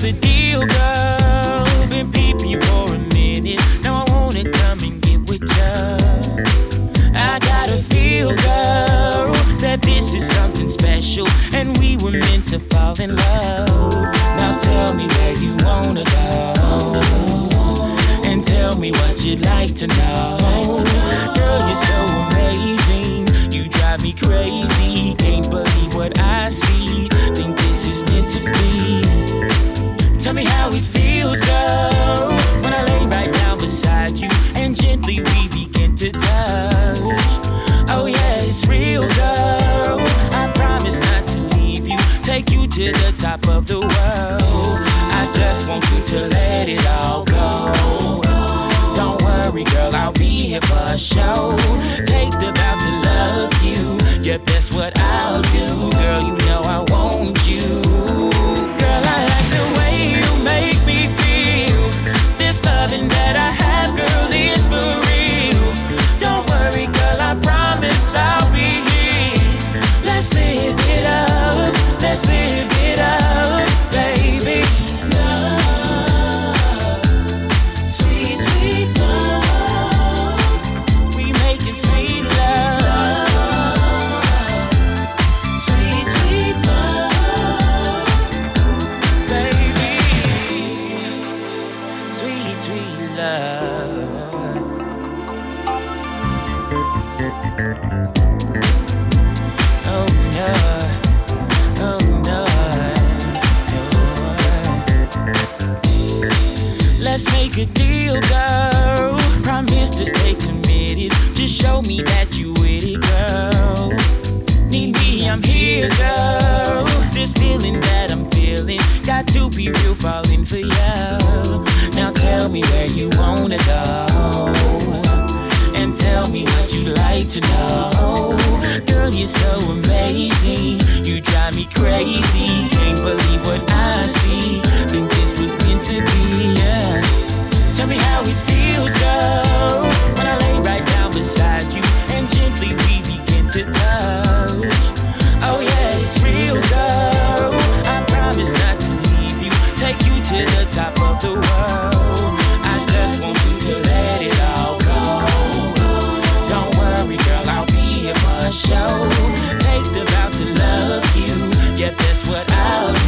the deal, girl? Been peeping for a minute. Now I wanna come and get with ya. I gotta feel, girl, that this is something special, and we were meant to fall in love. Now tell me where you wanna go, and tell me what you'd like to know. Girl, you're so amazing, you drive me crazy. Can't believe what I see. Think this is meant to be. Tell me how it feels, girl, when I lay right down beside you and gently we begin to touch. Oh yeah, it's real, girl. I promise not to leave you, take you to the top of the world. I just want you to let it all go. Don't worry, girl, I'll be here for show. Take the vow to love you. Yep, that's what I'll do, girl. You know I want be real, falling for you. Now tell me where you wanna go and tell me what you like to know. Girl, you're so amazing. You drive me crazy. Can't believe what I see. Think this was meant to be. Yeah. Tell me how it feels, girl, when I lay right down beside you and gently we begin to touch. Oh yeah, it's real, girl. To the top of the world. I just want you to let it all go. Don't worry, girl, I'll be here for show. Take the vow to love you. Yep, that's what I'll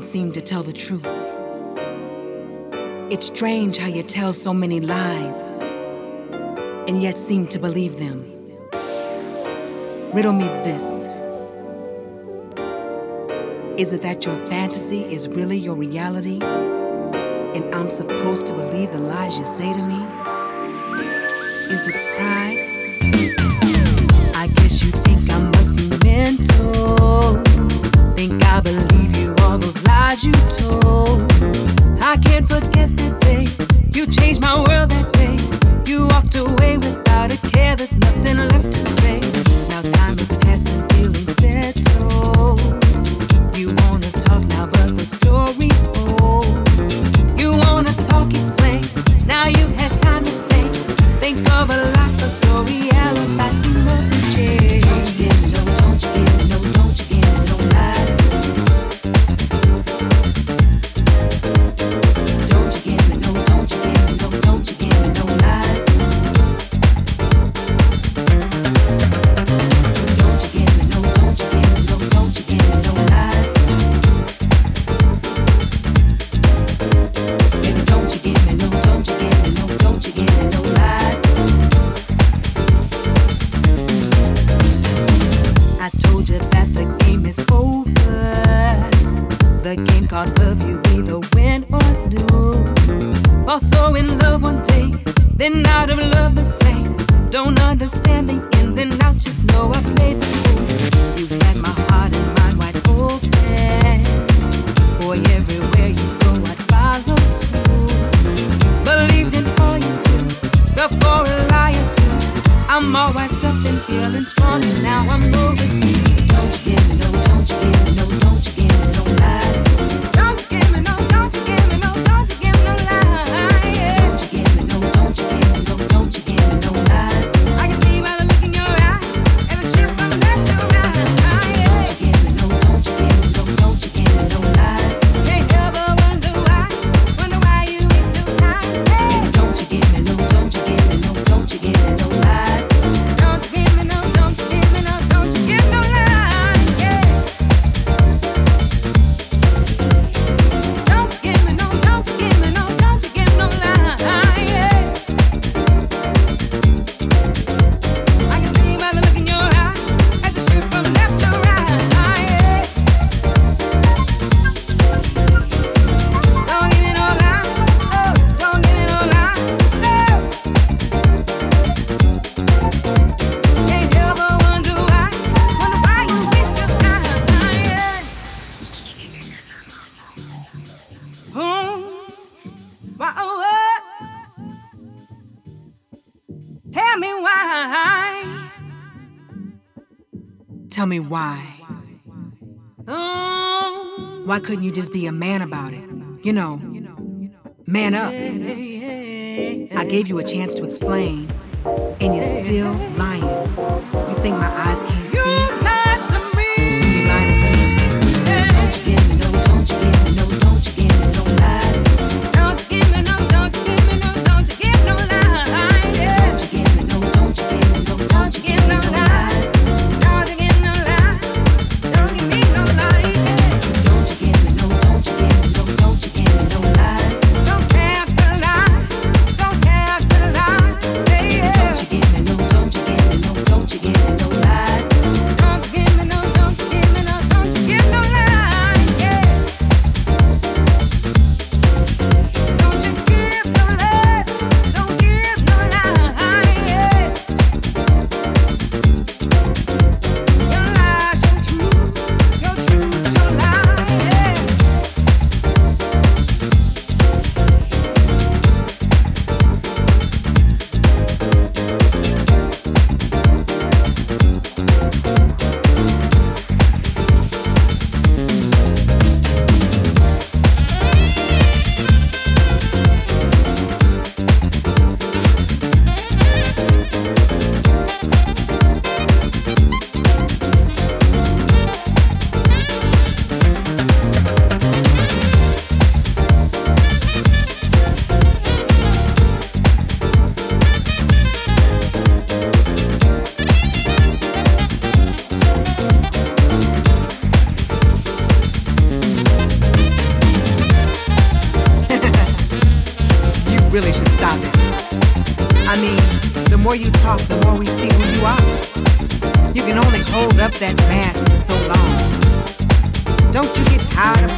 Seem to tell the truth. It's strange how you tell so many lies and yet seem to believe them. Riddle me this Is it that your fantasy is really your reality and I'm supposed to believe the lies you say to me? Me why. Why couldn't you just be a man about it? You know, man up. I gave you a chance to explain, and you're still lying. You think my eyes can't? talk, the more we see who you are. You can only hold up that mask for so long. Don't you get tired of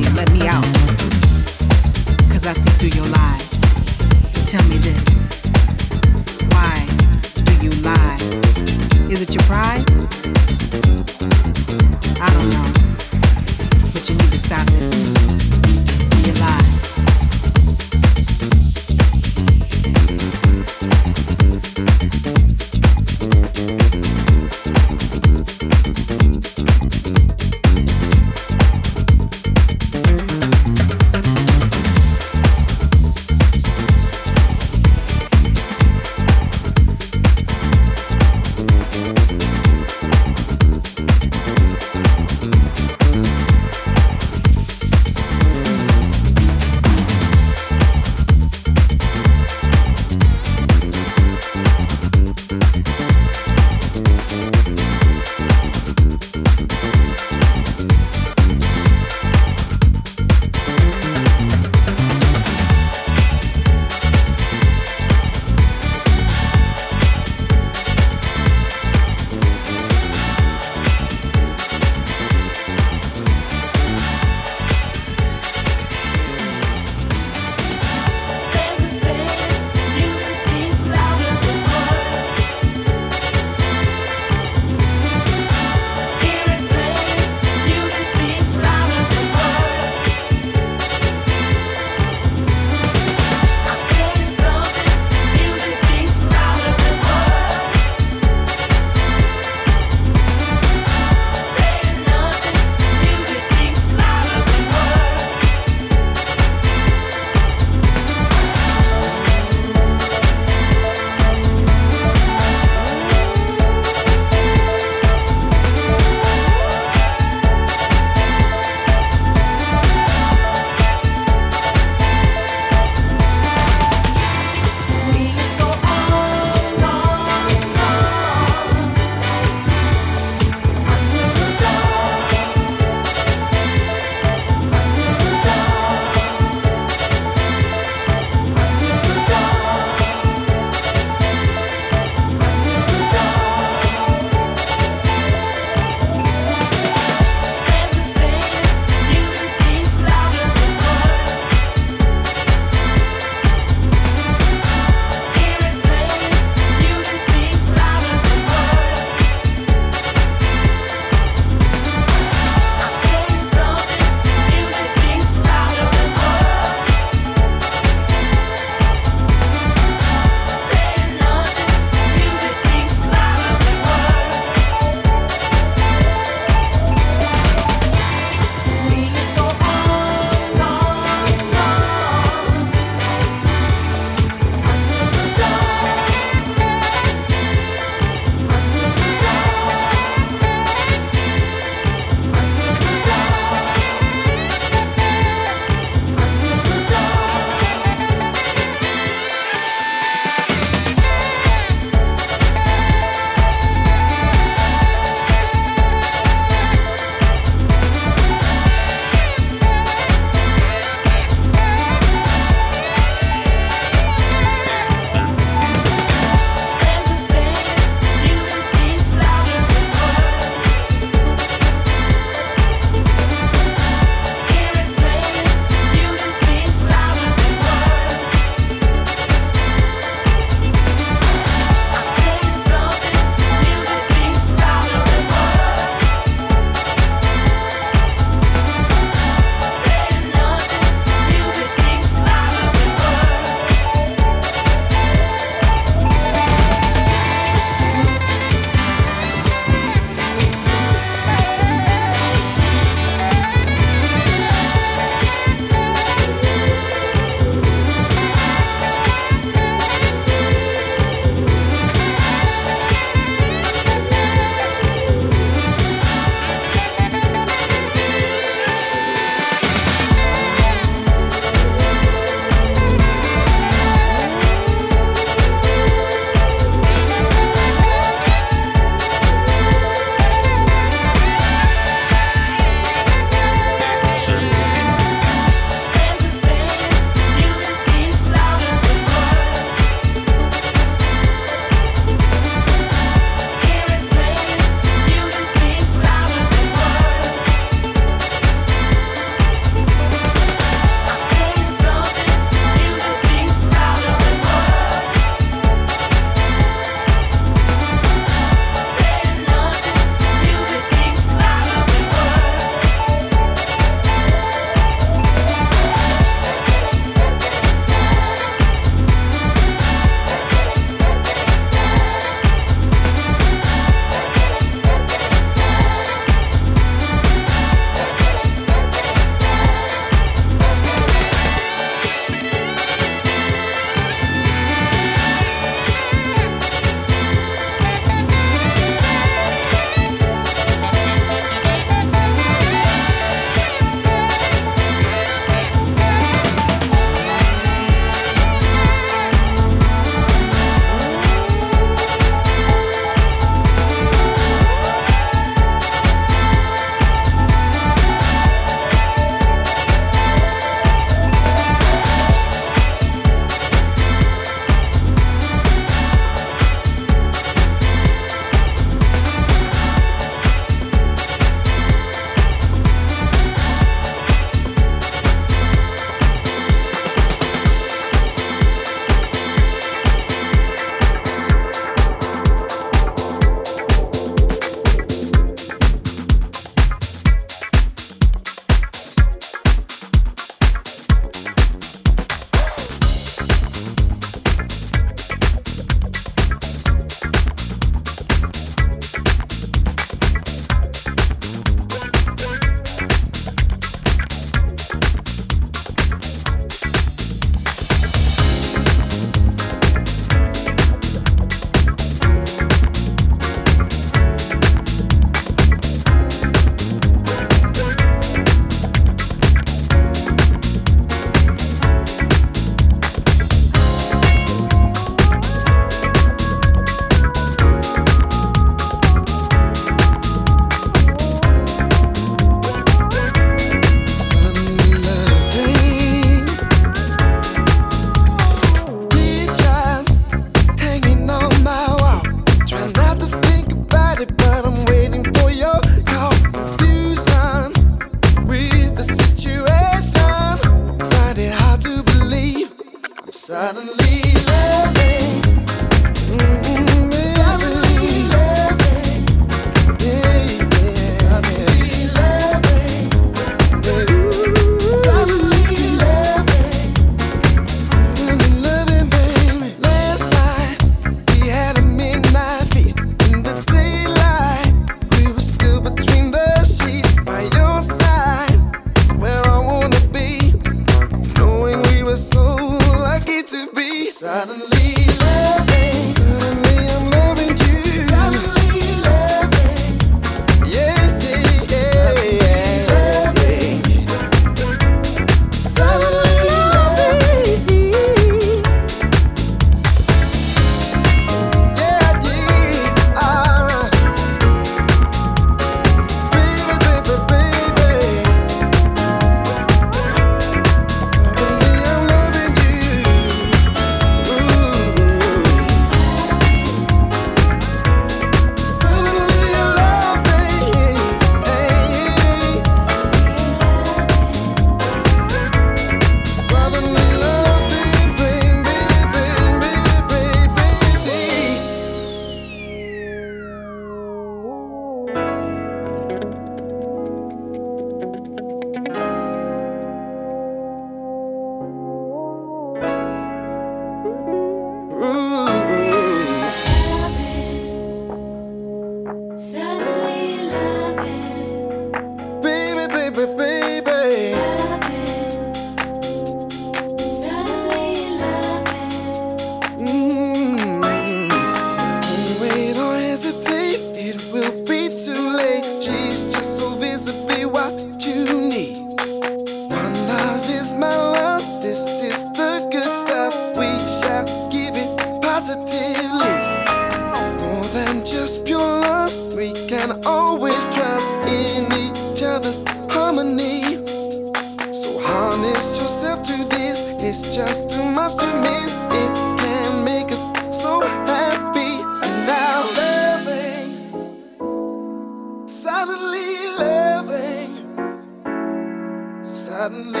suddenly